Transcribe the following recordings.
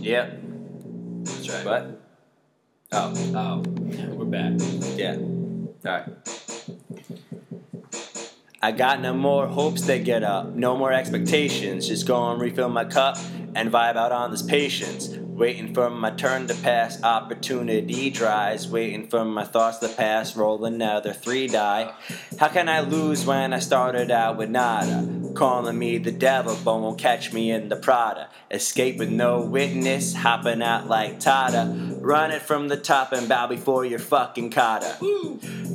Yep. That's right. What? Oh, Oh, we're back. yeah. Alright. I got no more hopes to get up, no more expectations. Just go and refill my cup and vibe out on this patience. Waiting for my turn to pass, opportunity dries. Waiting for my thoughts to pass, roll another three die. How can I lose when I started out with nada? Calling me the devil, but won't catch me in the Prada. Escape with no witness, hopping out like Tada. Run it from the top and bow before your fucking kata.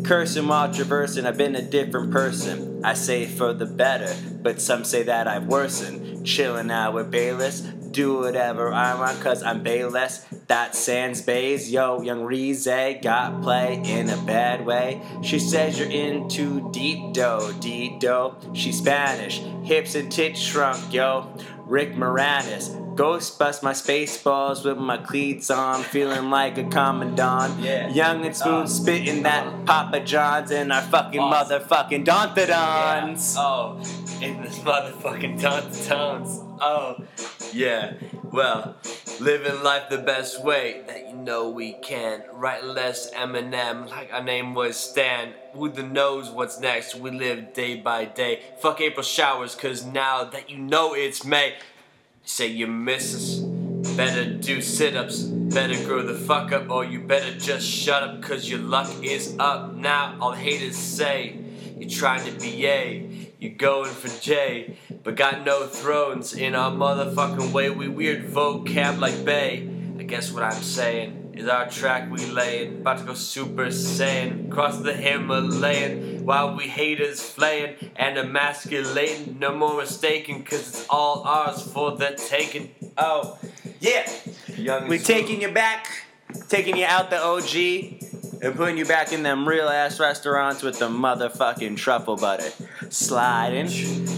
Cursing while traversing, I've been a different person. I say for the better, but some say that I've worsened. Chilling out with Bayless, do whatever I want cause I'm Bayless. That sans bays, yo, young Rize got play in a bad way. She says you're in too deep dough, D-do. She's Spanish, hips and tits shrunk, yo. Rick Moranis. Ghost bust my space balls with my cleats on, feeling like a commandant. Yeah. Young and smooth, Uh, spitting that Papa John's and our fucking Awesome. motherfucking Dontadons. Oh, in this motherfucking towns. Oh, yeah. Well, living life the best way that you know we can. Write less Eminem like our name was Stan. Who the knows what's next? We live day by day. Fuck April showers, cause now that you know it's May, say you miss us. Better do sit ups, better grow the fuck up, or you better just shut up, cause your luck is up now. All haters say you're trying to be A, you're going for J, but got no thrones in our motherfucking way. We weird vocab like Bay. I guess what I'm saying is our track we layin', about to go super saiyan, cross the Himalayan, while we haters flayin' and emasculating. No more mistaken, cause it's all ours for the taking. Oh, yeah. Young We taking you back, taking you out the OG, and putting you back in them real ass restaurants with the motherfucking truffle butter. Sliding.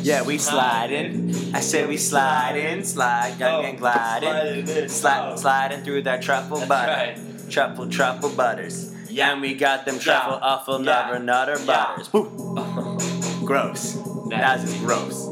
Yeah, we sliding. I said we sliding, slide, Oh, young and gliding. Slide, Oh. sliding through that truffle butter. Truffle, truffle butters. Yeah. And we got them Yeah. truffle, awful, Yeah. nutter, nutter butters. Woo. Gross. That's gross.